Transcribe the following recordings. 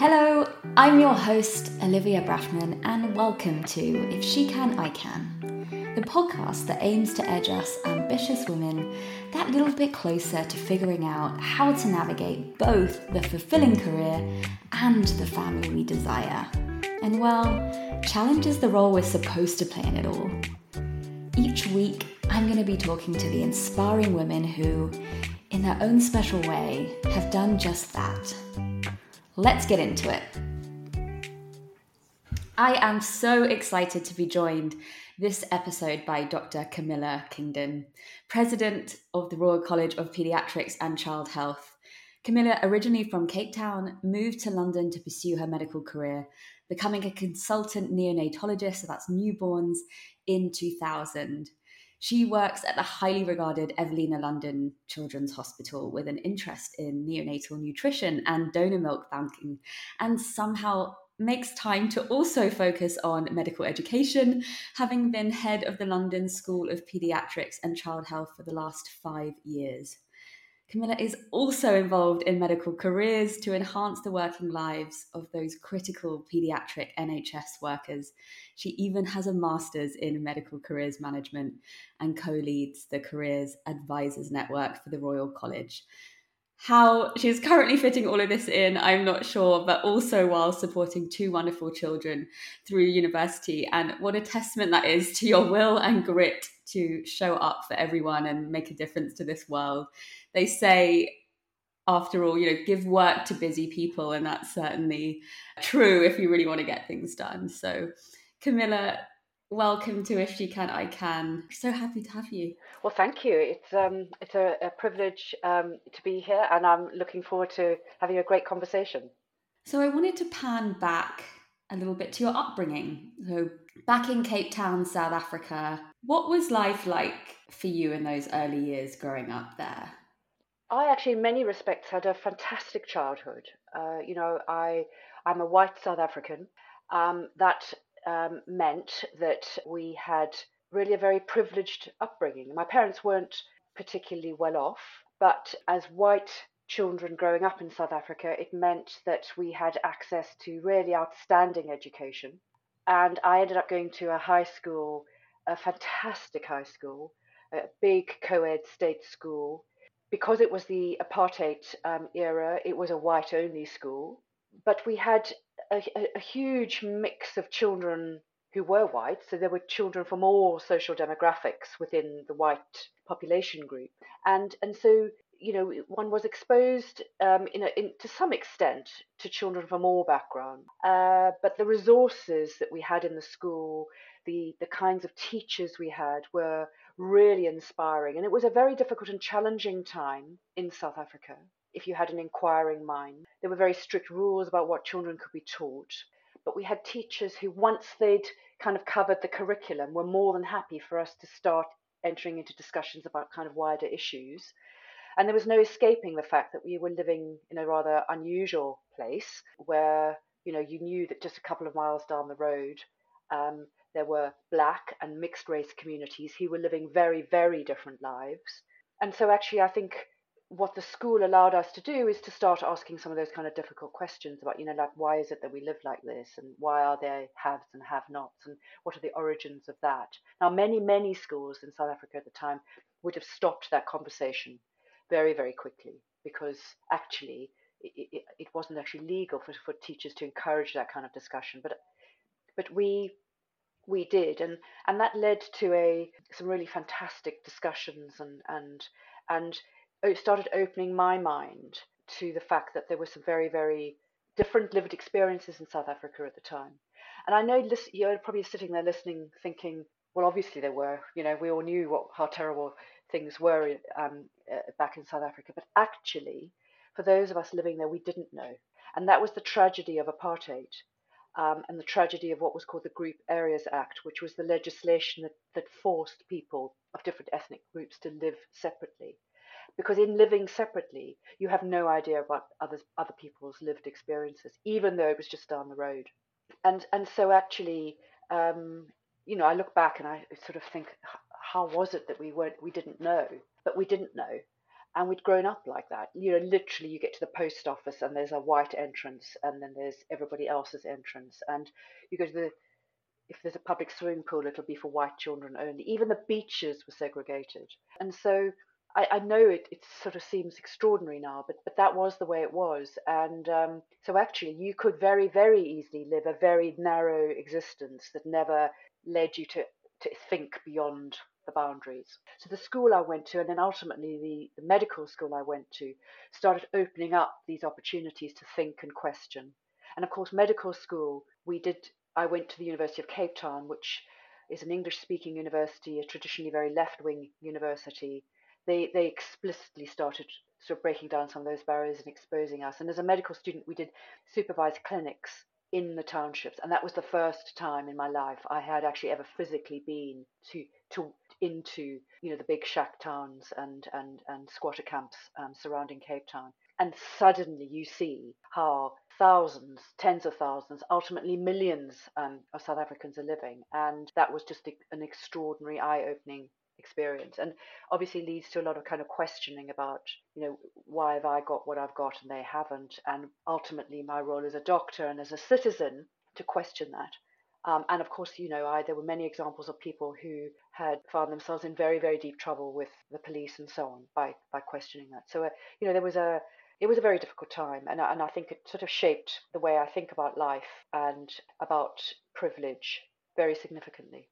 Hello, I'm your host, Olivia Braffman, and welcome to If She Can, I Can, the podcast that aims to edge us ambitious women that little bit closer to figuring out how to navigate both the fulfilling career and the family we desire. And well, challenges the role we're supposed to play in it all. Each week, I'm going to be talking to the inspiring women who, in their own special way, have done just that. Let's get into it. I am so excited to be joined this episode by Dr. Camilla Kingdon, President of the Royal College of Paediatrics and Child Health. Camilla, originally from Cape Town, moved to London to pursue her medical career, becoming a consultant neonatologist, so that's newborns, in 2000. She works at the highly regarded Evelina London Children's Hospital with an interest in neonatal nutrition and donor milk banking, and somehow makes time to also focus on medical education, having been head of the London School of Paediatrics and Child Health for the last five years. Camilla is also involved in medical careers to enhance the working lives of those critical paediatric NHS workers. She even has a master's in medical careers management and co leads the Careers Advisors Network for the Royal College. How she's currently fitting all of this in, I'm not sure, but also while supporting two wonderful children through university. And what a testament that is to your will and grit to show up for everyone and make a difference to this world they say after all, you know, give work to busy people, and that's certainly true if you really want to get things done. So, Camilla, welcome to If She Can, I Can. So happy to have you. Well, thank you. It's um, it's a, a privilege um, to be here, and I'm looking forward to having a great conversation. So, I wanted to pan back a little bit to your upbringing. So, back in Cape Town, South Africa, what was life like for you in those early years growing up there? I actually, in many respects, had a fantastic childhood. Uh, you know, I I'm a white South African. Um, that um, meant that we had really a very privileged upbringing. My parents weren't particularly well off, but as white children growing up in South Africa, it meant that we had access to really outstanding education. And I ended up going to a high school, a fantastic high school, a big co ed state school because it was the apartheid um, era, it was a white only school, but we had a, a, huge mix of children who were white. So there were children from all social demographics within the white population group. And, and so, you know, one was exposed um, in, a, in to some extent to children from all backgrounds. Uh, but the resources that we had in the school, the, the kinds of teachers we had were really inspiring. And it was a very difficult and challenging time in South Africa if you had an inquiring mind. There were very strict rules about what children could be taught. But we had teachers who, once they'd kind of covered the curriculum, were more than happy for us to start entering into discussions about kind of wider issues. And there was no escaping the fact that we were living in a rather unusual place where, you know, you knew that just a couple of miles down the road, um, there were black and mixed race communities who were living very, very different lives. And so, actually, I think what the school allowed us to do is to start asking some of those kind of difficult questions about, you know, like why is it that we live like this and why are there haves and have nots and what are the origins of that? Now, many, many schools in South Africa at the time would have stopped that conversation very, very quickly because actually it, it, it wasn't actually legal for, for teachers to encourage that kind of discussion. But but we we did, and and that led to a some really fantastic discussions and and and started opening my mind to the fact that there were some very very different lived experiences in South Africa at the time. And I know you're probably sitting there listening, thinking, well, obviously there were. You know, we all knew what how terrible things were um, uh, back in South Africa, but actually, for those of us living there, we didn't know, and that was the tragedy of apartheid um, and the tragedy of what was called the Group Areas Act, which was the legislation that, that forced people of different ethnic groups to live separately. Because in living separately, you have no idea about other, other people's lived experiences, even though it was just down the road. And, and so, actually, um, you know, I look back and I sort of think, how was it that we weren't, we didn't know? But we didn't know. and we'd grown up like that. You know, literally, you get to the post office and there's a white entrance, and then there's everybody else's entrance, and you go to the if there's a public swimming pool, it'll be for white children only. Even the beaches were segregated, and so I, I know it, it sort of seems extraordinary now, but but that was the way it was, and um, so actually, you could very very easily live a very narrow existence that never led you to to think beyond the boundaries. So the school I went to, and then ultimately the, the medical school I went to, started opening up these opportunities to think and question. And of course, medical school, we did. I went to the University of Cape Town, which is an English-speaking university, a traditionally very left-wing university. They they explicitly started sort of breaking down some of those barriers and exposing us. And as a medical student, we did supervised clinics in the townships, and that was the first time in my life I had actually ever physically been to to into you know the big shack towns and and and squatter camps um, surrounding Cape Town, and suddenly you see how thousands, tens of thousands, ultimately millions um, of South Africans are living, and that was just an extraordinary, eye-opening experience and obviously leads to a lot of kind of questioning about you know why have i got what i've got and they haven't and ultimately my role as a doctor and as a citizen to question that um, and of course, you know, I, there were many examples of people who had found themselves in very, very deep trouble with the police and so on by, by questioning that. So, uh, you know, there was a, it was a very difficult time, and, and I think it sort of shaped the way I think about life and about privilege very significantly.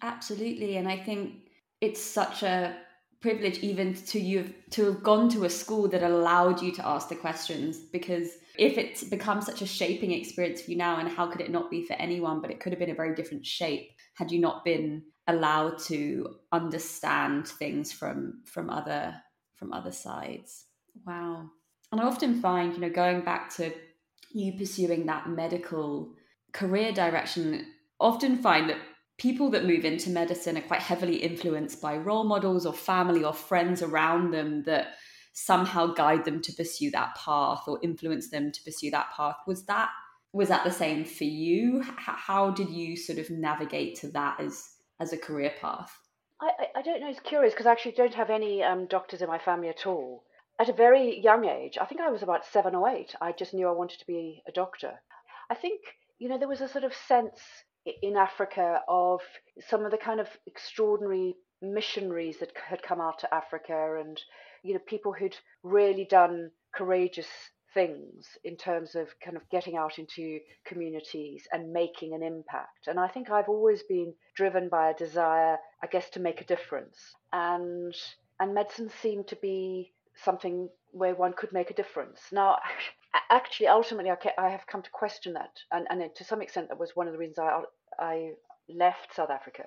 Absolutely, and I think it's such a privilege even to you to have gone to a school that allowed you to ask the questions because if it's become such a shaping experience for you now and how could it not be for anyone but it could have been a very different shape had you not been allowed to understand things from from other from other sides. Wow. And i often find you know going back to you pursuing that medical career direction often find that people that move into medicine are quite heavily influenced by role models or family or friends around them that somehow guide them to pursue that path or influence them to pursue that path. Was that was that the same for you? How did you sort of navigate to that as as a career path? I i don't know it's curious because i actually don't have any um, doctors in my family at all. At a very young age i think i was about seven or eight i just knew i wanted to be a doctor. I think you know there was a sort of sense in Africa of some of the kind of extraordinary missionaries that had come out to Africa and you know people who'd really done courageous things in terms of kind of getting out into communities and making an impact. And I think I've always been driven by a desire I guess to make a difference. And and medicine seemed to be something where one could make a difference. Now actually, ultimately, I, I have come to question that, and, and to some extent, that was one of the reasons I, I left South Africa,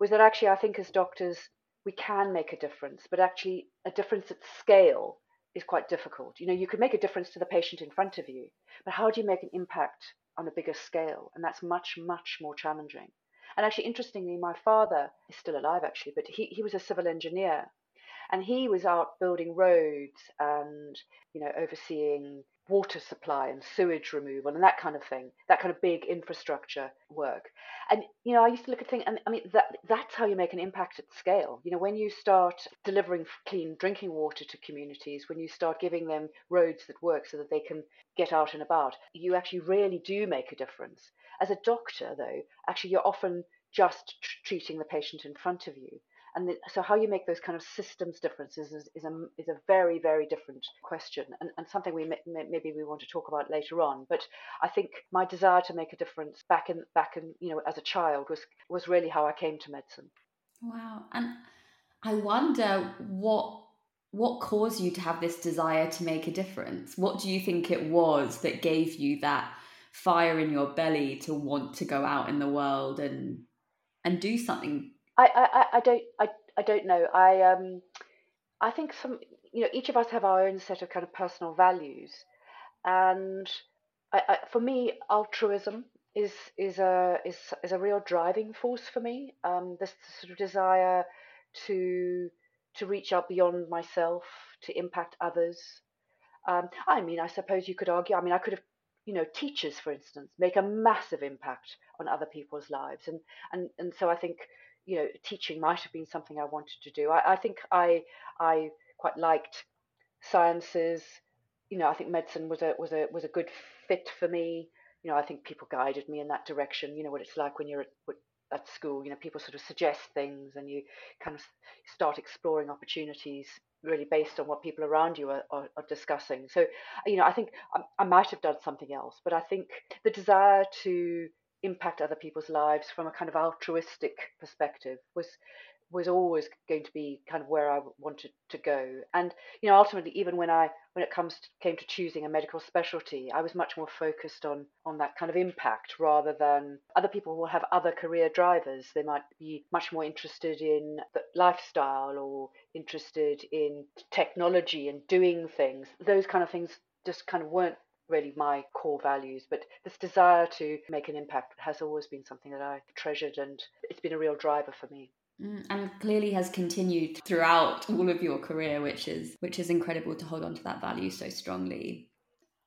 was that actually I think as doctors we can make a difference, but actually a difference at scale is quite difficult. You know, you could make a difference to the patient in front of you, but how do you make an impact on a bigger scale? And that's much, much more challenging. And actually, interestingly, my father is still alive, actually, but he, he was a civil engineer and he was out building roads and you know overseeing water supply and sewage removal and that kind of thing, that kind of big infrastructure work. And you know, I used to look at things, and I mean, that that's how you make an impact at scale. You know, when you start delivering clean drinking water to communities, when you start giving them roads that work so that they can get out and about, you actually really do make a difference. As a doctor, though, actually, you're often just treating the patient in front of you and the, so how you make those kind of systems differences is, is, a, is a very very different question and, and something we may, maybe we want to talk about later on. But i think my desire to make a difference back in back in you know as a child was was really how i came to medicine. Wow. And i wonder what what caused you to have this desire to make a difference? What do you think it was that gave you that fire in your belly to want to go out in the world and and do something I, I, I don't I, I don't know. I um I think some you know each of us have our own set of kind of personal values, and I, I, for me altruism is is a is is a real driving force for me. Um, this sort of desire to to reach out beyond myself to impact others. Um, I mean, I suppose you could argue. I mean, I could have you know teachers for instance make a massive impact on other people's lives and and and so i think you know, teaching might have been something I wanted to do. I, I think I I quite liked sciences. You know, I think medicine was a was a was a good fit for me. You know, I think people guided me in that direction. You know what it's like when you're at, at school. You know, people sort of suggest things, and you kind of start exploring opportunities really based on what people around you are, are, are discussing. So, you know, I think I, I might have done something else, but I think the desire to impact other people's lives from a kind of altruistic perspective was was always going to be kind of where I wanted to go. And you know, ultimately, even when I when it comes to, came to choosing a medical specialty, I was much more focused on on that kind of impact rather than other people will have other career drivers. They might be much more interested in lifestyle or interested in technology and doing things. Those kind of things just kind of weren't really my core values. But this desire to make an impact has always been something that I treasured, and it's been a real driver for me. Mm, and clearly has continued throughout all of your career which is which is incredible to hold on to that value so strongly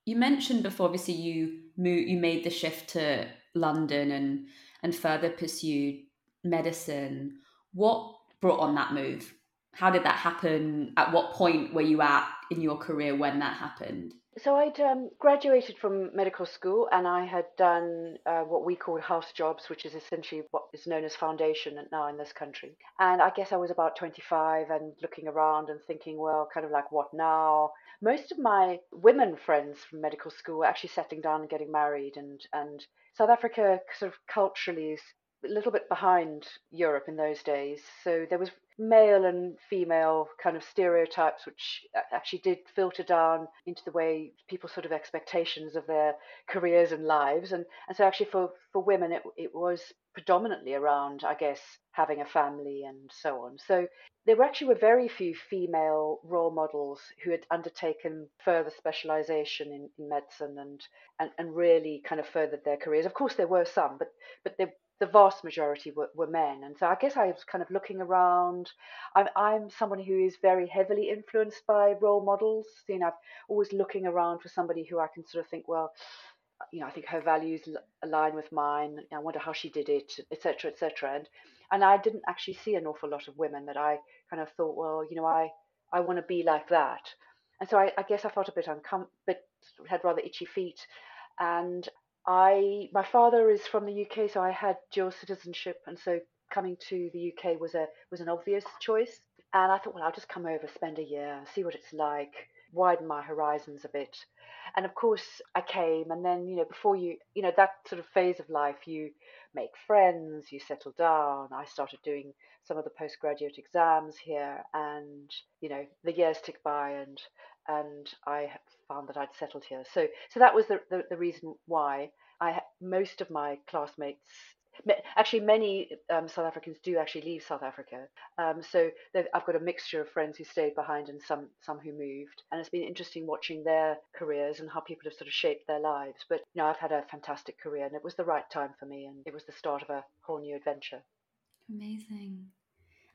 you mentioned before obviously you moved, you made the shift to london and and further pursued medicine what brought on that move how did that happen at what point were you at in your career when that happened so I'd um, graduated from medical school and I had done uh, what we call house jobs, which is essentially what is known as foundation now in this country. And I guess I was about 25 and looking around and thinking, well, kind of like, what now? Most of my women friends from medical school were actually settling down and getting married, and, and South Africa sort of culturally is a little bit behind Europe in those days. So there was male and female kind of stereotypes, which actually did filter down into the way people sort of expectations of their careers and lives. And, and so actually for, for women, it, it was predominantly around, I guess, having a family and so on. So there were actually were very few female role models who had undertaken further specialization in, in medicine and, and, and really kind of furthered their careers. Of course, there were some, but but there the vast majority were, were men. And so I guess I was kind of looking around. I'm, I'm someone who is very heavily influenced by role models. You know, I'm always looking around for somebody who I can sort of think, well, you know, I think her values align with mine. I wonder how she did it, etc., etc. And and I didn't actually see an awful lot of women that I kind of thought, well, you know, I I want to be like that. And so I, I guess I felt a bit uncomfortable, had rather itchy feet. And I my father is from the UK, so I had dual citizenship, and so coming to the UK was a was an obvious choice. And I thought, well, I'll just come over, spend a year, see what it's like, widen my horizons a bit. And of course, I came, and then you know, before you, you know, that sort of phase of life, you make friends, you settle down. I started doing some of the postgraduate exams here, and you know, the years tick by, and and I found that I'd settled here. So so that was the the, the reason why I most of my classmates. Actually, many um, South Africans do actually leave South Africa. Um, so I've got a mixture of friends who stayed behind and some some who moved, and it's been interesting watching their careers and how people have sort of shaped their lives. But you know, I've had a fantastic career, and it was the right time for me, and it was the start of a whole new adventure. Amazing.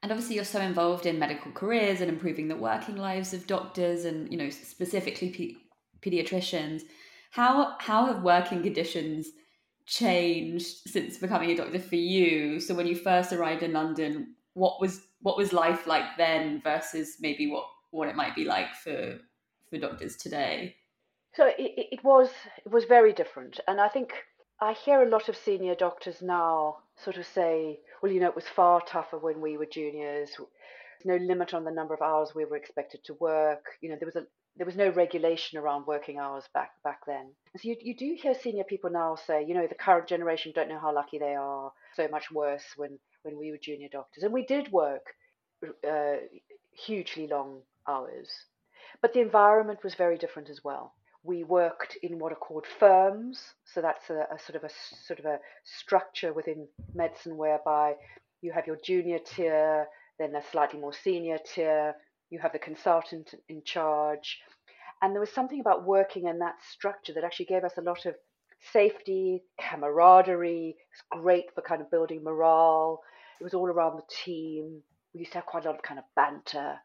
And obviously, you're so involved in medical careers and improving the working lives of doctors and, you know, specifically pediatricians. How how have working conditions changed since becoming a doctor for you? So when you first arrived in London, what was what was life like then versus maybe what what it might be like for for doctors today? So it, it was it was very different, and I think I hear a lot of senior doctors now sort of say, well, you know, it was far tougher when we were juniors. no limit on the number of hours we were expected to work. You know, there was a there was no regulation around working hours back back then. so you, you do hear senior people now say, you know, the current generation don't know how lucky they are. So much worse when when we were junior doctors, and we did work uh, hugely long hours, but the environment was very different as well we worked in what are called firms. So that's a, a, sort of a sort of a structure within medicine whereby you have your junior tier, then a slightly more senior tier, you have the consultant in charge. And there was something about working in that structure that actually gave us a lot of safety, camaraderie. It's great for kind of building morale. It was all around the team. We used to have quite a lot of kind of banter.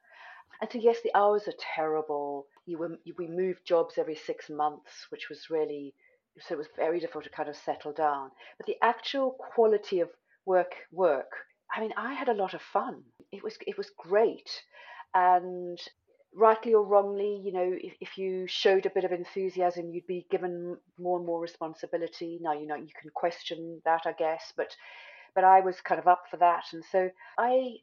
And so, yes, the hours are terrible. You were, we moved jobs every six months, which was really, so it was very difficult to kind of settle down. But the actual quality of work, work, I mean, I had a lot of fun. It was, it was great. And rightly or wrongly, you know, if, if you showed a bit of enthusiasm, you'd be given more and more responsibility. Now, you know, you can question that, I guess, but but I was kind of up for that, and so I.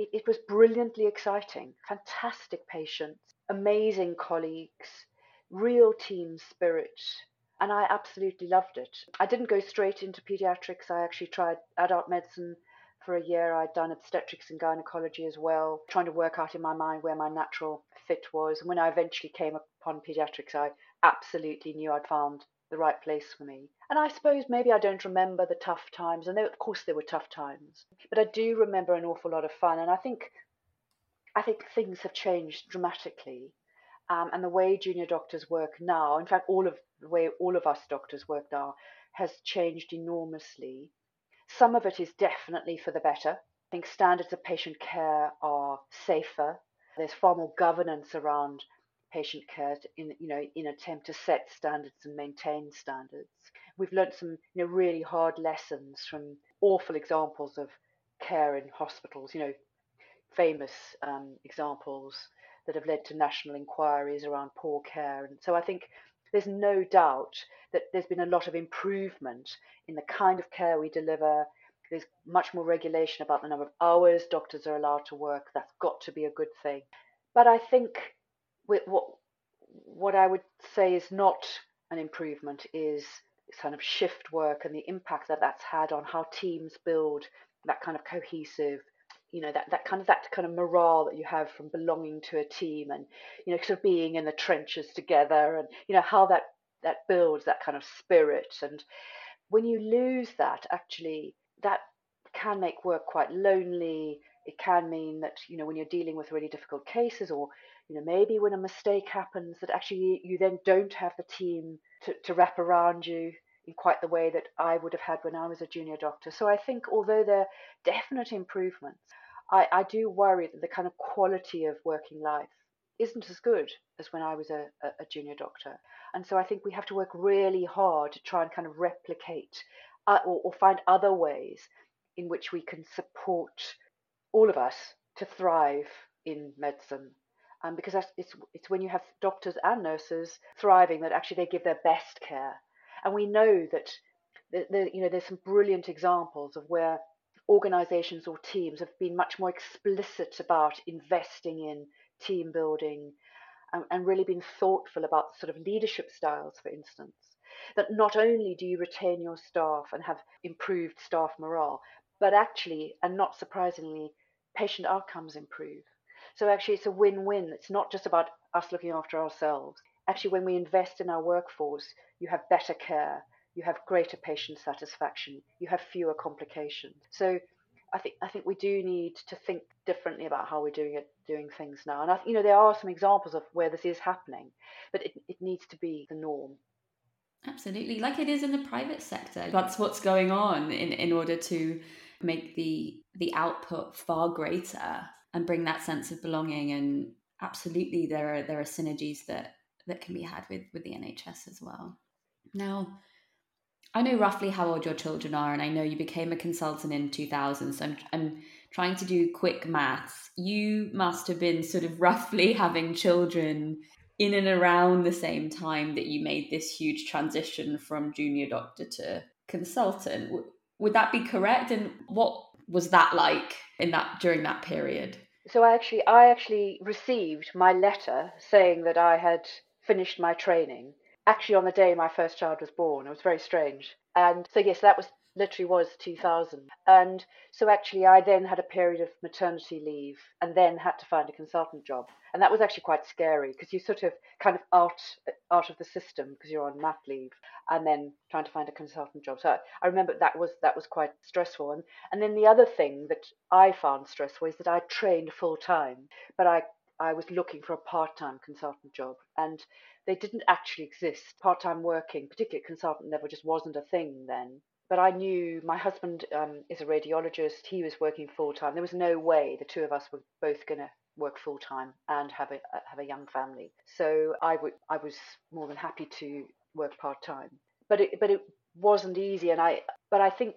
It, it was brilliantly exciting, fantastic patients, amazing colleagues, real team spirit, and I absolutely loved it. I didn't go straight into pediatrics. I actually tried adult medicine for a year. I'd done obstetrics and gynecology as well, trying to work out in my mind where my natural fit was. And when I eventually came upon pediatrics, I absolutely knew I'd found the right place for me. And I suppose maybe I don't remember the tough times, and of course there were tough times, but I do remember an awful lot of fun. And I think, I think things have changed dramatically um, and the way junior doctors work now, in fact, all of the way all of us doctors work now, has changed enormously. Some of it is definitely for the better. I think standards of patient care are safer. There's far more governance around patient care in you know in attempt to set standards and maintain standards. We've learned some you know really hard lessons from awful examples of care in hospitals. You know, famous um, examples that have led to national inquiries around poor care. And so I think there's no doubt that there's been a lot of improvement in the kind of care we deliver. There's much more regulation about the number of hours doctors are allowed to work. That's got to be a good thing. But I think what what I would say is not an improvement is kind of shift work and the impact that that's had on how teams build that kind of cohesive you know that that kind of that kind of morale that you have from belonging to a team and you know sort of being in the trenches together and you know how that that builds that kind of spirit. And when you lose that actually that can make work quite lonely. It can mean that you know when you're dealing with really difficult cases or you know maybe when a mistake happens that actually you then don't have the team to, to wrap around you in quite the way that I would have had when I was a junior doctor. So I think although there are definite improvements, I, I do worry that the kind of quality of working life isn't as good as when I was a, a, junior doctor. And so I think we have to work really hard to try and kind of replicate uh, or, or find other ways in which we can support all of us to thrive in medicine. Um, because it's it's when you have doctors and nurses thriving that actually they give their best care, and we know that the, the, you know there's some brilliant examples of where organizations or teams have been much more explicit about investing in team building and, and really been thoughtful about sort of leadership styles, for instance. That not only do you retain your staff and have improved staff morale, but actually, and not surprisingly, patient outcomes improve. So actually, it's a win win. It's not just about us looking after ourselves. Actually, when we invest in our workforce, you have better care, you have greater patient satisfaction, you have fewer complications. So I think I think we do need to think differently about how we're doing it, doing things now. And I, you know, there are some examples of where this is happening, but it, it needs to be the norm. Absolutely, like it is in the private sector. That's what's going on in, in order to make the the output far greater and bring that sense of belonging. And absolutely, there are there are synergies that that can be had with with the NHS as well. Now, I know roughly how old your children are, and I know you became a consultant in 2000. So I'm, I'm trying to do quick maths. You must have been sort of roughly having children in and around the same time that you made this huge transition from junior doctor to consultant. Would that be correct? And what was that like in that during that period? So I actually I actually received my letter saying that I had finished my training actually on the day my first child was born. It was very strange. And so, yes, that was literally was 2000. And so, actually, I then had a period of maternity leave and then had to find a consultant job. And that was actually quite scary because you sort of kind of out out of the system because you're on mat leave and then trying to find a consultant job. So I remember that was that was quite stressful. And and then the other thing that I found stressful is that I trained full time, but I I was looking for a part time consultant job. And they didn't actually exist. Part time working, particularly consultant level, just wasn't a thing then. But I knew my husband um, is a radiologist. He was working full time. There was no way the two of us were both going to work full time and have a uh, have a young family. So I would I was more than happy to work part time. But it but it wasn't easy, and I but I think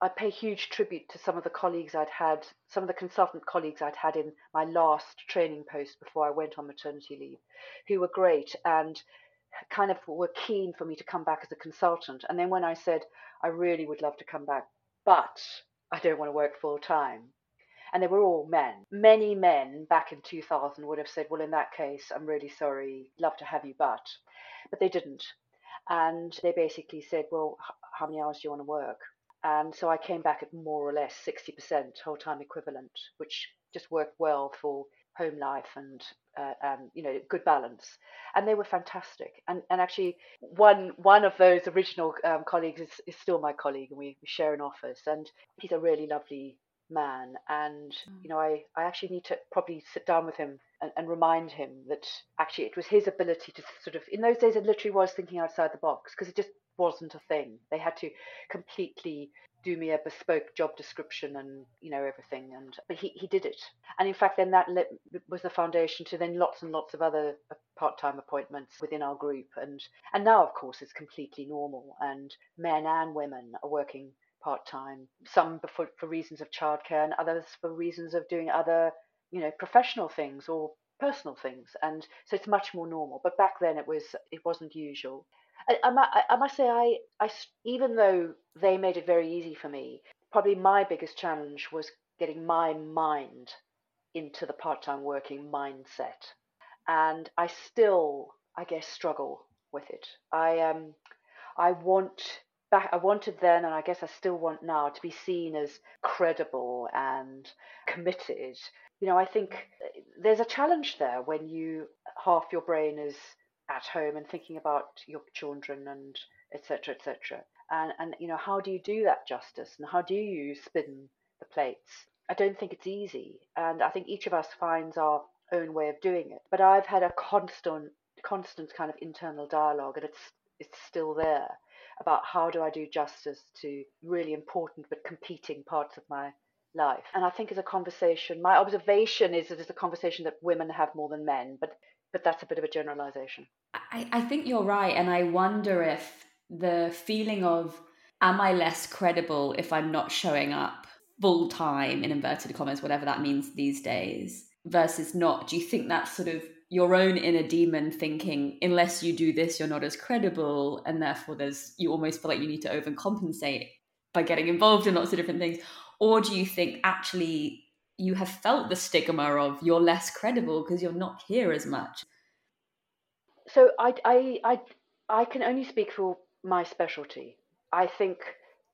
I pay huge tribute to some of the colleagues I'd had, some of the consultant colleagues I'd had in my last training post before I went on maternity leave, who were great and kind of were keen for me to come back as a consultant. And then when I said, I really would love to come back, but I don't want to work full time. And they were all men. Many men back in 2000 would have said, Well, in that case, I'm really sorry, love to have you, but. But they didn't. And they basically said, Well, how many hours do you want to work? And so I came back at more or less 60% whole time equivalent, which just worked well for home life and uh, um, you know good balance and they were fantastic and and actually one one of those original um, colleagues is, is still my colleague and we, we share an office and he's a really lovely man and mm. you know I, I actually need to probably sit down with him and, and remind him that actually it was his ability to sort of in those days it literally was thinking outside the box because it just wasn't a thing. They had to completely do me a bespoke job description and you know everything and but he, he did it. And in fact then that was the foundation to then lots and lots of other part-time appointments within our group. And and now of course it's completely normal and men and women are working part-time some for, for reasons of childcare and others for reasons of doing other you know professional things or personal things. And so it's much more normal. But back then it was it wasn't usual I, I, I must say, I, I, even though they made it very easy for me, probably my biggest challenge was getting my mind into the part-time working mindset, and I still, I guess, struggle with it. I um, I want. I wanted then, and I guess I still want now, to be seen as credible and committed. You know, I think uh, there's a challenge there when you half your brain is at home and thinking about your children and etc etc and and you know how do you do that justice and how do you spin the plates? I don't think it's easy and i think each of us finds our own way of doing it. But i've had a constant constant kind of internal dialogue and it's it's still there about how do i do justice to really important but competing parts of my life. And i think as a conversation my observation is that it's a conversation that women have more than men but but that's a bit of a generalization. I, I think you're right. And I wonder if the feeling of, am I less credible if I'm not showing up full time in inverted commas, whatever that means these days, versus not? Do you think that's sort of your own inner demon thinking, unless you do this, you're not as credible, and therefore there's you almost feel like you need to overcompensate by getting involved in lots of different things? Or do you think actually you have felt the stigma of you're less credible because you're not here as much. So I, I, I, I can only speak for my specialty. I think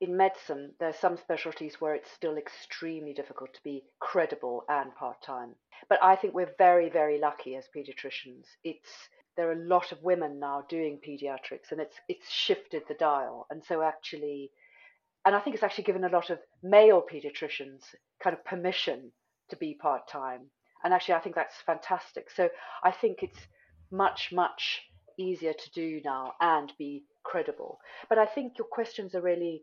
in medicine, there are some specialties where it's still extremely difficult to be credible and part time. But I think we're very, very lucky as pediatricians. It's there are a lot of women now doing pediatrics, and it's it's shifted the dial. And so actually, and I think it's actually given a lot of male pediatricians kind of permission to be part time. And actually, I think that's fantastic. So I think it's much, much easier to do now and be credible. But I think your question's a really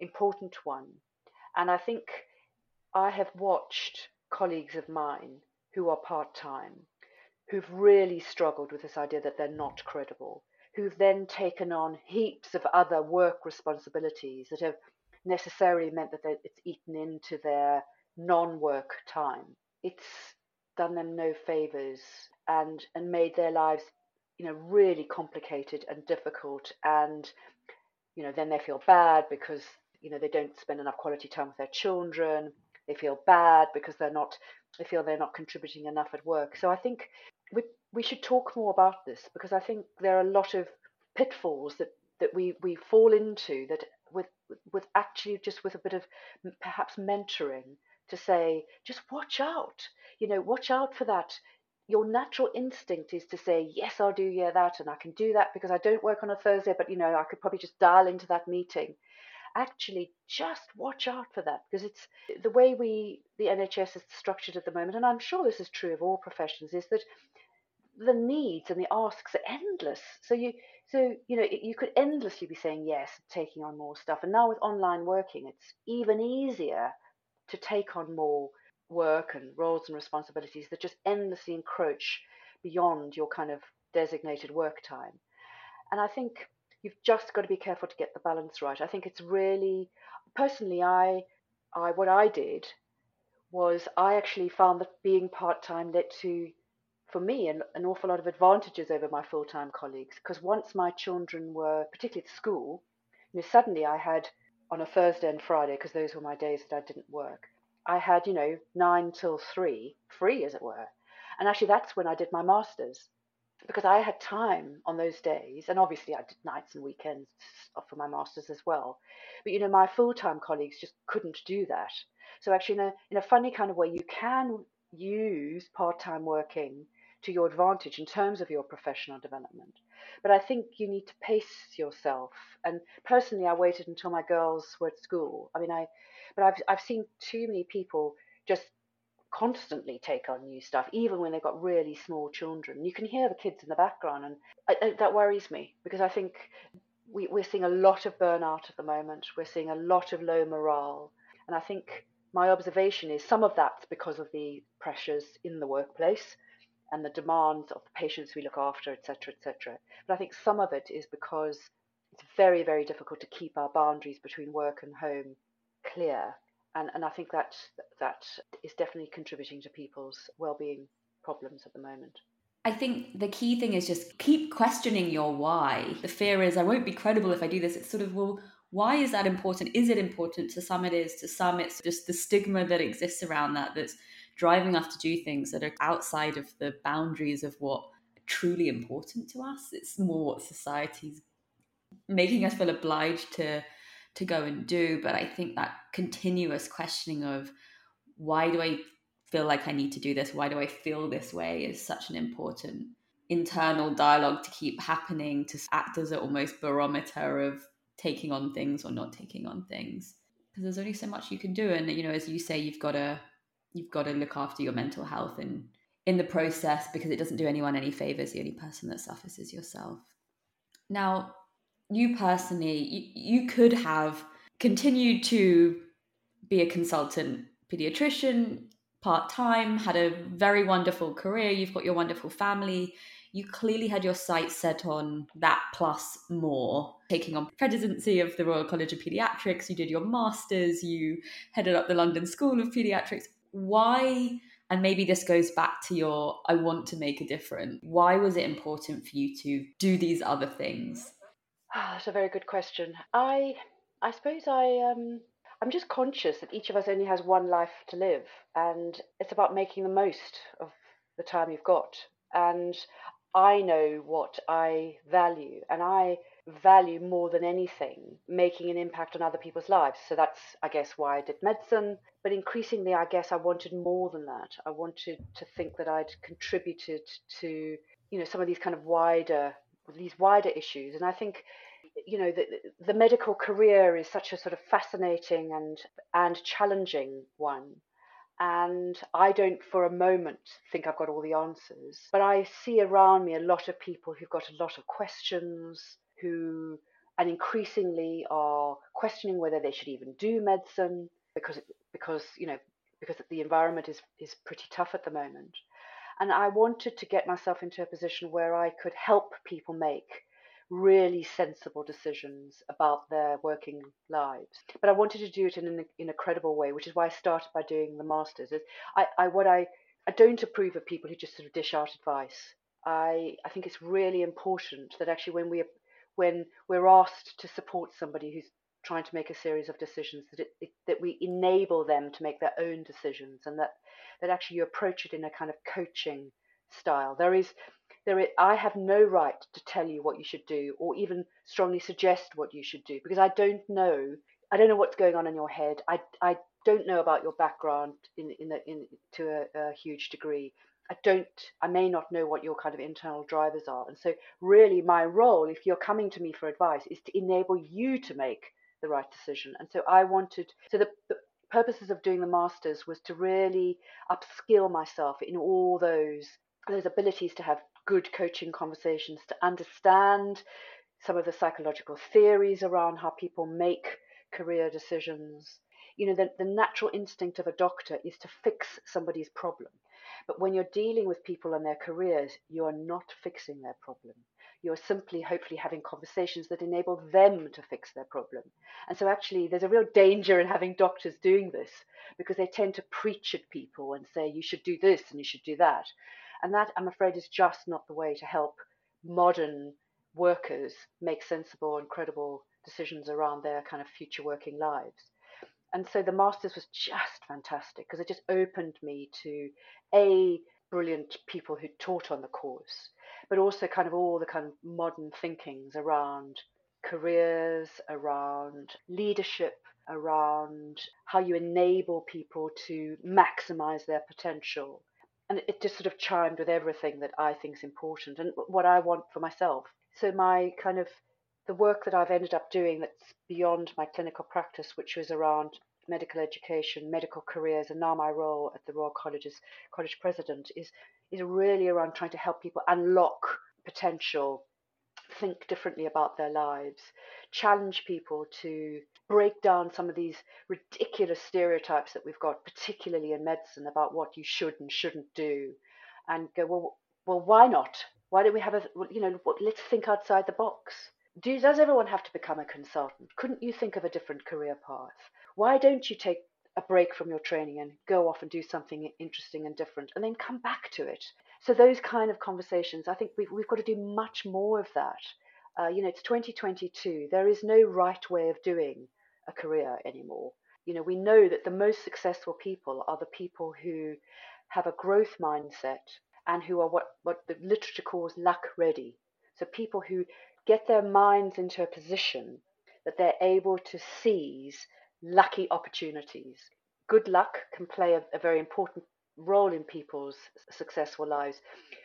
important one. And I think I have watched colleagues of mine who are part time who've really struggled with this idea that they're not credible, who've then taken on heaps of other work responsibilities that have necessarily meant that it's eaten into their non work time. It's done them no favors and, and made their lives, you know, really complicated and difficult. And, you know, then they feel bad because, you know, they don't spend enough quality time with their children. They feel bad because they're not, they feel they're not contributing enough at work. So I think we, we should talk more about this because I think there are a lot of pitfalls that, that we, we fall into that with with actually just with a bit of perhaps mentoring to say just watch out you know watch out for that. Your natural instinct is to say yes i'll do yeah that and i can do that because i don't work on a thursday but you know i could probably just dial into that meeting actually just watch out for that because it's the way we the nhs is structured at the moment and i'm sure this is true of all professions is that the needs and the asks are endless so you so, you know, you could endlessly be saying yes, taking on more stuff. And now with online working, it's even easier to take on more work and roles and responsibilities that just endlessly encroach beyond your kind of designated work time. And I think you've just got to be careful to get the balance right. I think it's really personally, I, I what I did was I actually found that being part time led to, for me, an, an awful lot of advantages over my full time colleagues. Because once my children were, particularly at school, you know, suddenly I had on a Thursday and Friday, because those were my days that I didn't work, I had, you know, nine till three, free as it were. And actually, that's when I did my master's because I had time on those days, and obviously I did nights and weekends for my masters as well. But you know, my full-time colleagues just couldn't do that. So actually, in a in a funny kind of way, you can use part-time working to your advantage in terms of your professional development. But I think you need to pace yourself. And personally, I waited until my girls were at school. I mean, I, but I've I've seen too many people just constantly take on new stuff, even when they've got really small children. You can hear the kids in the background, and I, I, that worries me because I think we, we're seeing a lot of burnout at the moment. We're seeing a lot of low morale, and I think my observation is some of that's because of the pressures in the workplace and the demands of the patients we look after, etc., etc. But I think some of it is because it's very, very difficult to keep our boundaries between work and home clear and and I think that that is definitely contributing to people's well-being problems at the moment. I think the key thing is just keep questioning your why. The fear is I won't be credible if I do this. It's sort of well, why is that important? Is it important? To some, it is. To some, it's just the stigma that exists around that that's driving us to do things that are outside of the boundaries of what truly important to us. It's more what society's making us feel obliged to to go and do. But I think that continuous questioning of why do I feel like I need to do this? Why do I feel this way is such an important internal dialogue to keep happening to act as an almost barometer of taking on things or not taking on things because there's only so much you can do and you know as you say you've got to you've got to look after your mental health and in the process because it doesn't do anyone any favors the only person that suffers is yourself now you personally, you, you could have continued to be a consultant pediatrician part time, had a very wonderful career, you've got your wonderful family. You clearly had your sights set on that plus more. Taking on presidency of the Royal College of Pediatrics, you did your masters, you headed up the London School of Pediatrics. Why? And maybe this goes back to your I want to make a difference. Why was it important for you to do these other things? Ah, that's a very good question. I I suppose I um I'm just conscious that each of us only has one life to live, and it's about making the most of the time you've got. And I know what I value, and I value more than anything making an impact on other people's lives. So that's, I guess, why I did medicine. But increasingly, I guess I wanted more than that. I wanted to think that I'd contributed to, you know, some of these kind of wider these wider issues. And I think, you know, the, the medical career is such a sort of fascinating and and challenging one. And I don't for a moment think I've got all the answers. But I see around me a lot of people who've got a lot of questions, who and increasingly are questioning whether they should even do medicine because because you know because the environment is is pretty tough at the moment. And I wanted to get myself into a position where I could help people make really sensible decisions about their working lives. But I wanted to do it in, an, in a credible way, which is why I started by doing the masters. I, I, what I, I don't approve of people who just sort of dish out advice. I, I think it's really important that actually when we when we're asked to support somebody who's trying to make a series of decisions that it, it, that we enable them to make their own decisions and that that actually you approach it in a kind of coaching style. There is, there is, I have no right to tell you what you should do or even strongly suggest what you should do because I don't know. I don't know what's going on in your head. I, I don't know about your background in, in, the, in to a, a huge degree. I don't, I may not know what your kind of internal drivers are. And so, really, my role, if you're coming to me for advice, is to enable you to make the right decision. And so, I wanted, so the, the purposes of doing the masters was to really upskill myself in all those those abilities to have good coaching conversations, to understand some of the psychological theories around how people make career decisions. You know, the, the natural instinct of a doctor is to fix somebody's problem. But when you're dealing with people and their careers, you are not fixing their problem. You're simply, hopefully, having conversations that enable them to fix their problem. And so, actually, there's a real danger in having doctors doing this because they tend to preach at people and say, you should do this and you should do that. And that, I'm afraid, is just not the way to help modern workers make sensible and credible decisions around their kind of future working lives. And so the masters was just fantastic because it just opened me to a brilliant people who taught on the course, but also kind of all the kind of modern thinkings around careers, around leadership, around how you enable people to maximize their potential. And it just sort of chimed with everything that I think is important and what I want for myself. So my kind of the work that I've ended up doing that's beyond my clinical practice, which was around medical education, medical careers, and now my role at the Royal College's college president is is really around trying to help people unlock potential, think differently about their lives, challenge people to break down some of these ridiculous stereotypes that we've got, particularly in medicine, about what you should and shouldn't do, and go well. Well, why not? Why don't we have a you know? Let's think outside the box. Do, does everyone have to become a consultant? Couldn't you think of a different career path? Why don't you take a break from your training and go off and do something interesting and different and then come back to it? So, those kind of conversations, I think we've, we've got to do much more of that. Uh, you know, it's 2022. There is no right way of doing a career anymore. You know, we know that the most successful people are the people who have a growth mindset and who are what, what the literature calls luck ready. So people who get their minds into a position that they're able to seize lucky opportunities. Good luck can play a, a very important role in people's successful lives,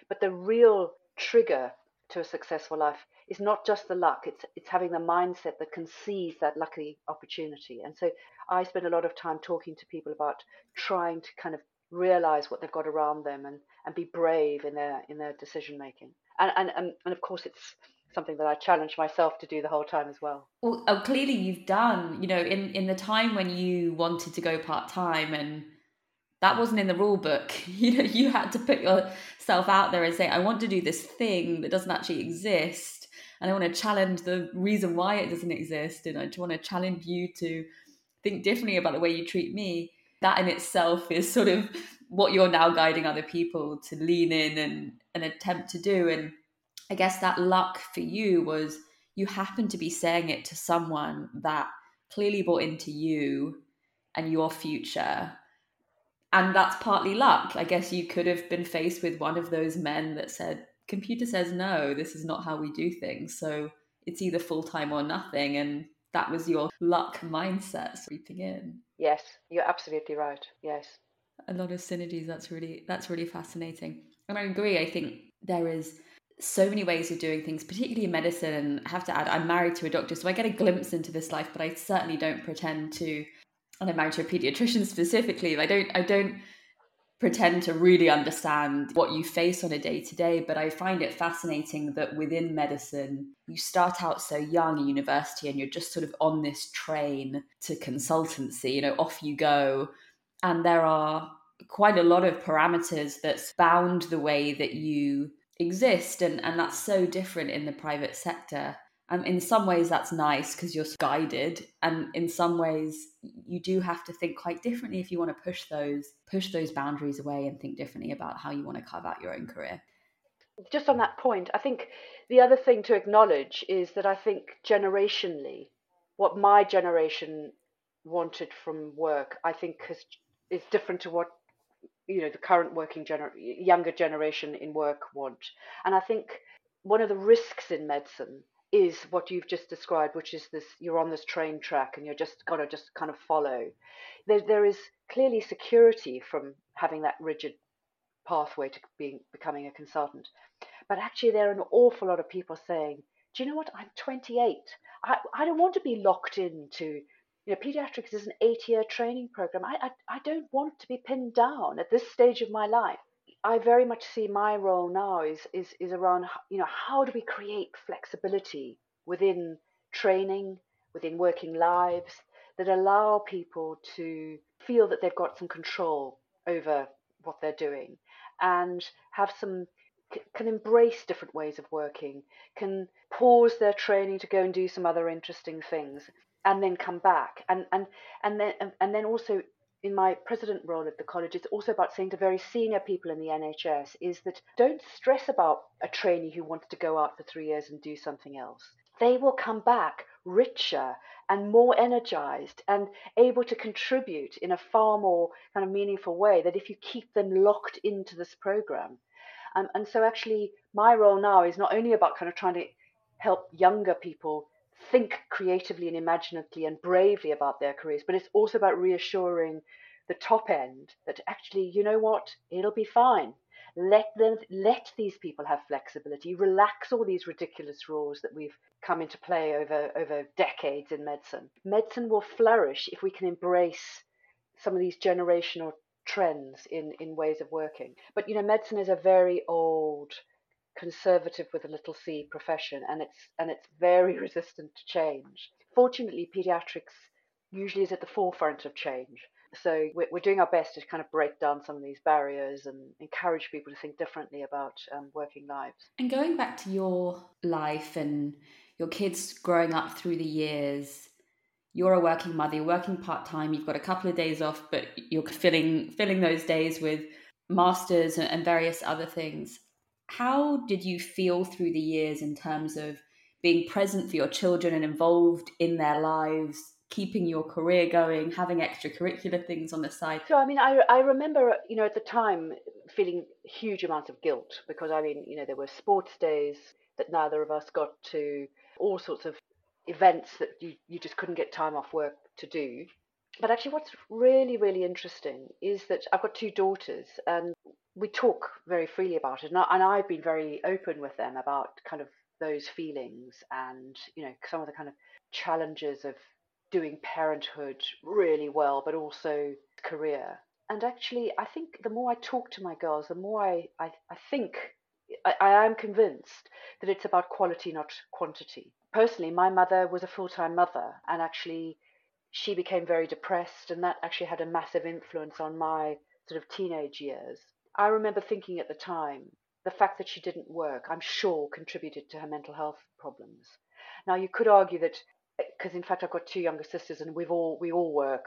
but the real trigger to a successful life is not just the luck it's it's having the mindset that can seize that lucky opportunity and so i spend a lot of time talking to people about trying to kind of realize what they've got around them and and be brave in their in their decision making and and and, and of course it's something that I challenge myself to do the whole time as well. Well, oh, clearly you've done, you know, in in the time when you wanted to go part time and that wasn't in the rule book. You know, you had to put yourself out there and say, I want to do this thing that doesn't actually exist. And I want to challenge the reason why it doesn't exist. And I just want to challenge you to think differently about the way you treat me. That in itself is sort of what you're now guiding other people to lean in and, and attempt to do. And I guess that luck for you was you happened to be saying it to someone that clearly bought into you and your future. And that's partly luck. I guess you could have been faced with one of those men that said, Computer says no, this is not how we do things. So it's either full time or nothing. And that was your luck mindset sweeping in. Yes, you're absolutely right. Yes. A lot of synergies. That's really that's really fascinating. And I agree. I think there is so many ways of doing things, particularly in medicine. And I have to add, I'm married to a doctor, so I get a glimpse into this life, but I certainly don't pretend to. And I'm married to a pediatrician specifically. I don't. I don't pretend to really understand what you face on a day to day, but I find it fascinating that within medicine, you start out so young at university and you're just sort of on this train to consultancy, you know, off you go. And there are quite a lot of parameters that bound the way that you exist and and that's so different in the private sector. And in some ways that's nice because you're guided and in some ways you do have to think quite differently if you want to push those push those boundaries away and think differently about how you want to carve out your own career. Just on that point i think the other thing to acknowledge is that i think generationally what my generation wanted from work i think has is different to what you know the current working gener- younger generation in work want. And i think one of the risks in medicine is what you've just described which is this you're on this train track and you're just got to just kind of follow. There, there is clearly security from having that rigid pathway to being becoming a consultant. But actually there are an awful lot of people saying do you know what? I'm 28 i, I don't want to be locked into you know, pediatrics is an eight-year training program. I, I, I don't want to be pinned down at this stage of my life. I very much see my role now is is is around you know how do we create flexibility within training, within working lives that allow people to feel that they've got some control over what they're doing and have some can embrace different ways of working, can pause their training to go and do some other interesting things, and then come back. And and and then and then also in my president role at the college, it's also about saying to very senior people in the NHS is that don't stress about a trainee who wants to go out for three years and do something else. They will come back richer and more energized and able to contribute in a far more kind of meaningful way that if you keep them locked into this program. Um, and so, actually, my role now is not only about kind of trying to help younger people think creatively and imaginatively and bravely about their careers, but it's also about reassuring the top end that actually, you know what, it'll be fine. Let them let these people have flexibility. Relax all these ridiculous rules that we've come into play over over decades in medicine. Medicine will flourish if we can embrace some of these generational trends in in ways of working. But you know, medicine is a very old conservative with a little c profession and it's and it's very resistant to change. Fortunately, pediatrics usually is at the forefront of change. So we're, we're doing our best to kind of break down some of these barriers and encourage people to think differently about um, working lives. And going back to your life and your kids growing up through the years, you're a working mother, you're working part time, you've got a couple of days off, but you're filling filling those days with masters and various other things. How did you feel through the years in terms of being present for your children and involved in their lives, keeping your career going, having extracurricular things on the side? So, I mean, I, I remember, you know, at the time feeling huge amounts of guilt because, I mean, you know, there were sports days that neither of us got to, all sorts of events that you, you just couldn't get time off work to do. But actually, what's really, really interesting is that I've got two daughters, and we talk very freely about it, and, I, have been very open with them about kind of those feelings and you know some of the kind of challenges of doing parenthood really well, but also career. And actually, I think the more I talk to my girls, the more I, I, I think I, I am convinced that it's about quality, not quantity. Personally, my mother was a full time mother, and actually, she became very depressed, and that actually had a massive influence on my sort of teenage years. I remember thinking at the time, the fact that she didn't work, I'm sure, contributed to her mental health problems. Now, you could argue that eh, because in fact I've got two younger sisters and we've all we all work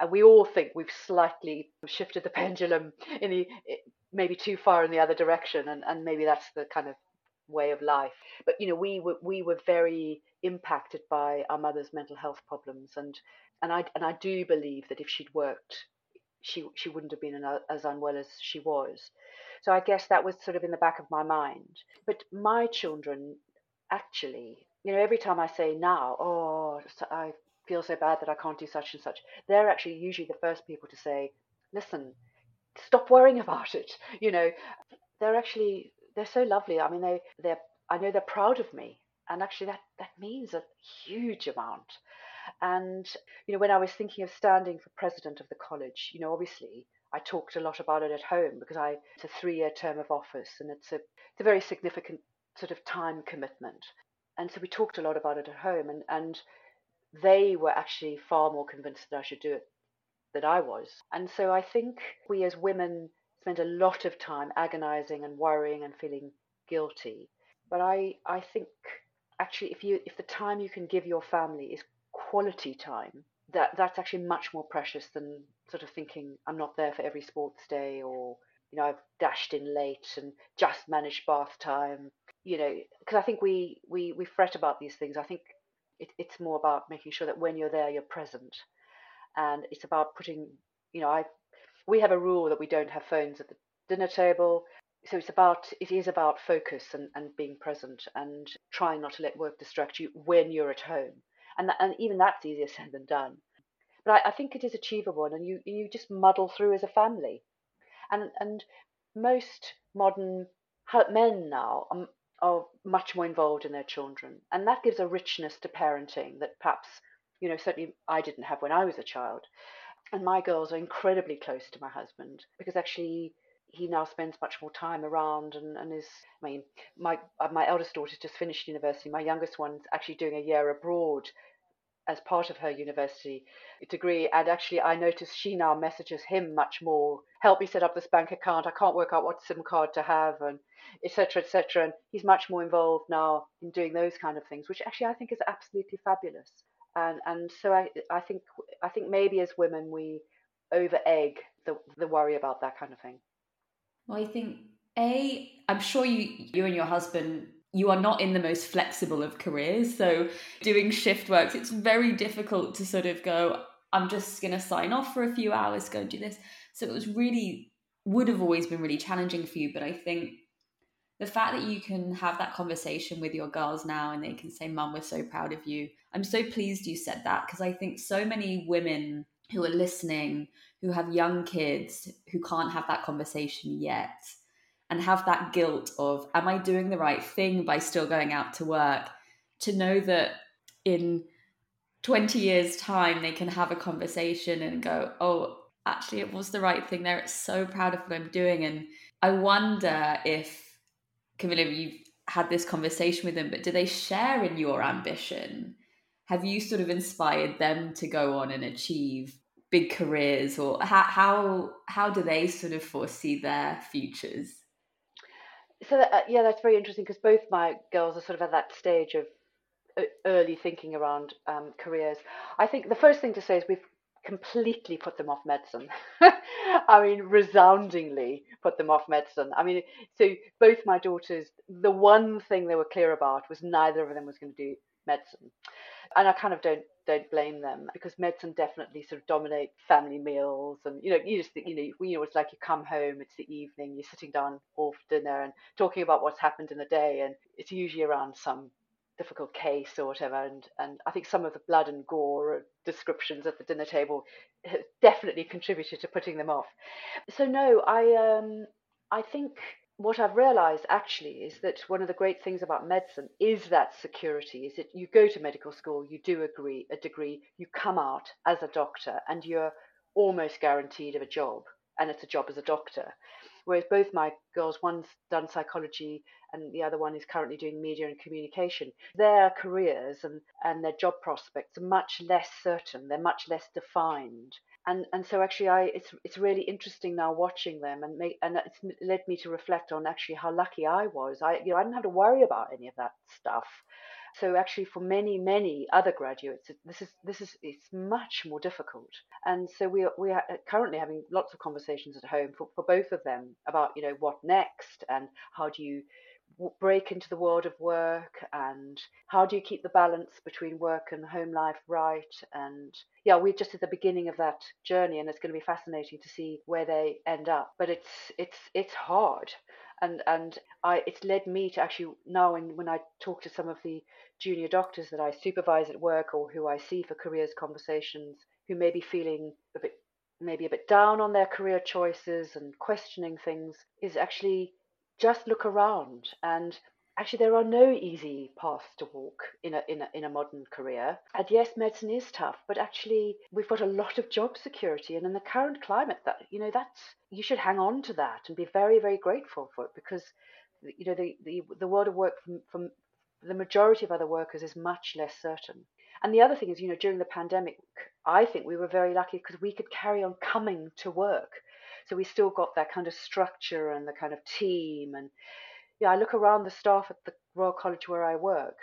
and we all think we've slightly shifted the pendulum in the eh, maybe too far in the other direction and, and maybe that's the kind of way of life but you know we were we were very impacted by our mother's mental health problems and and I and I do believe that if she'd worked she she wouldn't have been as unwell as she was. So I guess that was sort of in the back of my mind. But my children, actually, you know, every time I say now, oh, I feel so bad that I can't do such and such, they're actually usually the first people to say, listen, stop worrying about it. You know, they're actually they're so lovely. I mean, they they're I know they're proud of me, and actually that that means a huge amount. And, you know, when I was thinking of standing for president of the college, you know, obviously I talked a lot about it at home because I it's a three year term of office and it's a it's a very significant sort of time commitment. And so we talked a lot about it at home and, and they were actually far more convinced that I should do it than I was. And so I think we as women spend a lot of time agonizing and worrying and feeling guilty. But I, I think actually if you if the time you can give your family is quality time, that that's actually much more precious than sort of thinking I'm not there for every sports day or you know I've dashed in late and just managed bath time. You know, because I think we we we fret about these things. I think it, it's more about making sure that when you're there, you're present, and it's about putting. You know, I we have a rule that we don't have phones at the dinner table. So it's about it is about focus and, and being present and trying not to let work distract you when you're at home and and even that's easier said than done. But I, I think it is achievable, and you you just muddle through as a family, and and most modern men now are, are much more involved in their children, and that gives a richness to parenting that perhaps you know certainly I didn't have when I was a child. And my girls are incredibly close to my husband because actually he now spends much more time around and, and is I mean my uh, my eldest daughter's just finished university my youngest one's actually doing a year abroad as part of her university degree. And actually, I notice she now messages him much more. Help me set up this bank account. I can't work out what SIM card to have, and etc. etc. And he's much more involved now in doing those kind of things, which actually I think is absolutely fabulous. And and so I I think I think maybe as women we over egg the the worry about that kind of thing. Well, I think a I'm sure you you and your husband you are not in the most flexible of careers. So doing shift works, it's very difficult to sort of go, I'm just going to sign off for a few hours, go and do this. So it was really, would have always been really challenging for you. But I think the fact that you can have that conversation with your girls now and they can say, Mum, we're so proud of you. I'm so pleased you said that because I think so many women who are listening, who have young kids, who can't have that conversation yet and have that guilt of, am I doing the right thing by still going out to work? To know that in 20 years' time, they can have a conversation and go, oh, actually, it was the right thing there. It's so proud of what I'm doing. And I wonder if, Camilla, you've had this conversation with them, but do they share in your ambition? Have you sort of inspired them to go on and achieve big careers, or how how, how do they sort of foresee their futures? So that, uh, yeah, that's very interesting because both my girls are sort of at that stage of uh, early thinking around um, careers. I think the first thing to say is we've completely put them off medicine. I mean, resoundingly put them off medicine. I mean, so both my daughters, the one thing they were clear about was neither of them was going to do medicine. And I kind of don't don't blame them because medicine definitely sort of dominate family meals and you know you just you know you know it's like you come home it's the evening you're sitting down for dinner and talking about what's happened in the day and it's usually around some difficult case or whatever. And and I think some of the blood and gore descriptions at the dinner table definitely contributed to putting them off. So no I um I think what I've realized actually is that one of the great things about medicine is that security is that you go to medical school, you do agree a degree, you come out as a doctor and you're almost guaranteed of a job and it's a job as a doctor. Whereas both my girls, one's done psychology and the other one is currently doing media and communication, their careers and, and their job prospects are much less certain, they're much less defined and and so actually I it's it's really interesting now watching them and make and it's led me to reflect on actually how lucky I was. I you know I didn't have to worry about any of that stuff. So actually, for many many other graduates, this is this is it's much more difficult. And so we are, we are uh, currently having lots of conversations at home for, for both of them about you know what next and how do you break into the world of work and how do you keep the balance between work and home life right? And yeah we're just at the beginning of that journey and it's going to be fascinating to see where they end up. But it's it's it's hard. And and I it's led me to actually now when when I talk to some of the junior doctors that I supervise at work or who I see for careers conversations who may be feeling a bit maybe a bit down on their career choices and questioning things is actually just look around and actually there are no easy paths to walk in a, in a in a modern career. And yes medicine is tough but actually we've got a lot of job security and in the current climate that you know that's you should hang on to that and be very very grateful for it because you know the the, the world of work from, from the majority of other workers is much less certain. And the other thing is you know during the pandemic i think we were very lucky because we could carry on coming to work so we still got that kind of structure and the kind of team. And yeah, I look around the staff at the Royal College where I work.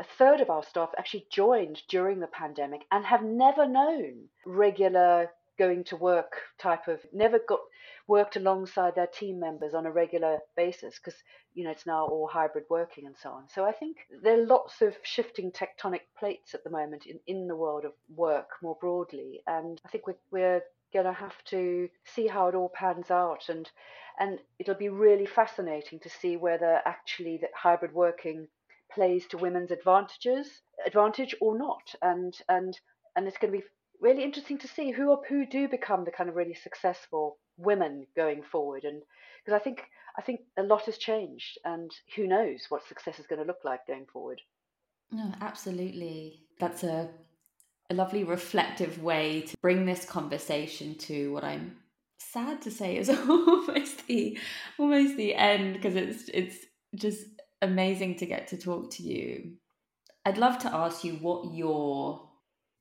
A third of our staff actually joined during the pandemic and have never known regular going to work type of never got worked alongside their team members on a regular basis because you know it's now all hybrid working and so on so i think there are lots of shifting tectonic plates at the moment in, in the world of work more broadly and i think we're, we're to have to see how it all pans out and and it'll be really fascinating to see whether actually that hybrid working plays to women's advantages advantage or not and and and it's going to be really interesting to see who or who do become the kind of really successful women going forward and because I think I think a lot has changed and who knows what success is going to look like going forward. No, absolutely. That's a a lovely reflective way to bring this conversation to what I'm sad to say is almost the almost the end because it's it's just amazing to get to talk to you. I'd love to ask you what your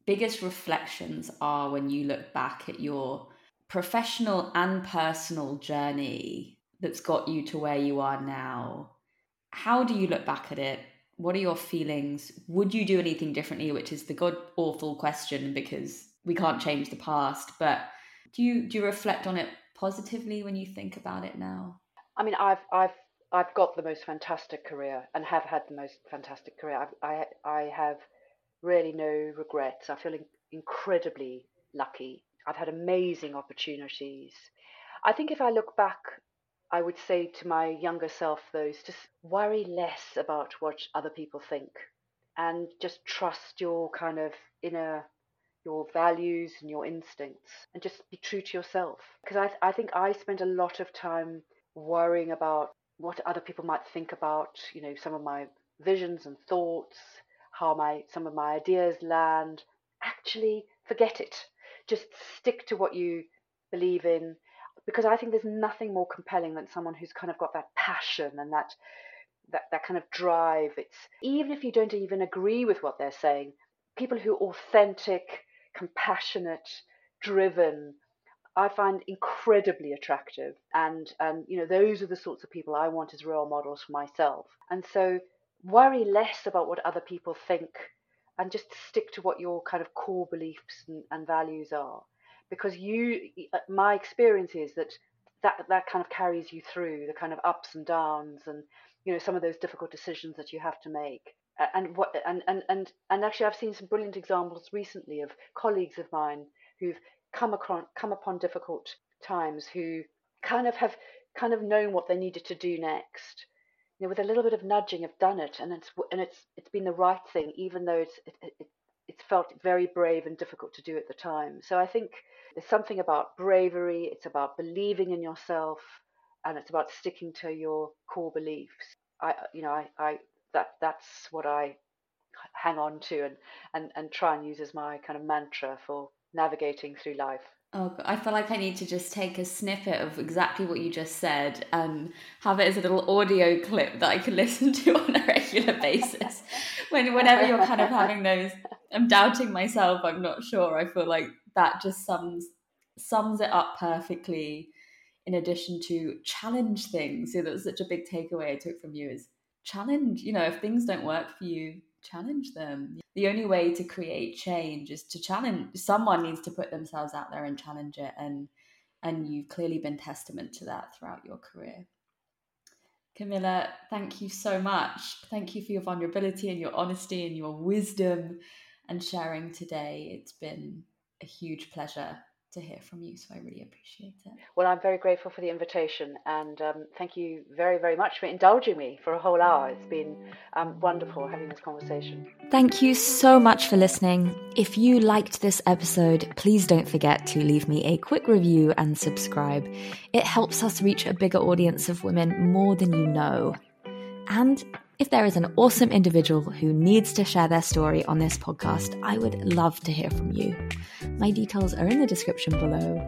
biggest reflections are when you look back at your professional and personal journey that's got you to where you are now. How do you look back at it? What are your feelings? Would you do anything differently? Which is the god awful question because we can't change the past. But do you do you reflect on it positively when you think about it now? I mean, I've I've I've got the most fantastic career and have had the most fantastic career. I've, I I have really no regrets. I feel in, incredibly lucky. I've had amazing opportunities. I think if I look back, I would say to my younger self, is just worry less about what other people think and just trust your kind of inner your values and your instincts and just be true to yourself. Because I, I think i spent a lot of time worrying about what other people might think about you know some of my visions and thoughts how my some of my ideas land. Actually forget it. Just stick to what you believe in because i think there's nothing more compelling than someone who's kind of got that passion and that that, that kind of drive. It's even if you don't even agree with what they're saying people who are authentic compassionate driven I find incredibly attractive, and um, you know those are the sorts of people I want as role models for myself. And so worry less about what other people think and just stick to what your kind of core beliefs and, and values are because you uh, my experience is that that that kind of carries you through the kind of ups and downs and you know some of those difficult decisions that you have to make. And what and and and, and actually I've seen some brilliant examples recently of colleagues of mine who've come across come upon difficult times who kind of have kind of known what they needed to do next you know, with a little bit of nudging, have done it, and it's and it's it's been the right thing, even though it's it, it, it's felt very brave and difficult to do at the time. So I think there's something about bravery. It's about believing in yourself, and it's about sticking to your core beliefs. I, uh, you know, I, I that that's what I hang on to and, and, and try and use as my kind of mantra for navigating through life. Oh, I feel like I need to just take a snippet of exactly what you just said and have it as a little audio clip that I can listen to on a regular basis. when whenever you're kind of having those, I'm doubting myself. I'm not sure. I feel like that just sums sums it up perfectly. In addition to challenge things, so that's such a big takeaway I took from you is challenge. You know, if things don't work for you, challenge them. The only way to create change is to challenge someone needs to put themselves out there and challenge it and and you've clearly been testament to that throughout your career. Camilla, thank you so much. Thank you for your vulnerability and your honesty and your wisdom and sharing today. It's been a huge pleasure to hear from you. So I really appreciate it. Well, I'm very grateful for the invitation and um, thank you very, very much for indulging me for a whole hour. It's been um, wonderful having this conversation. Thank you so much for listening. If you liked this episode, please don't forget to leave me a quick review and subscribe. It helps us reach a bigger audience of women more than you know. And if there is an awesome individual who needs to share their story on this podcast, I would love to hear from you. My details are in the description below.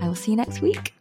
I will see you next week.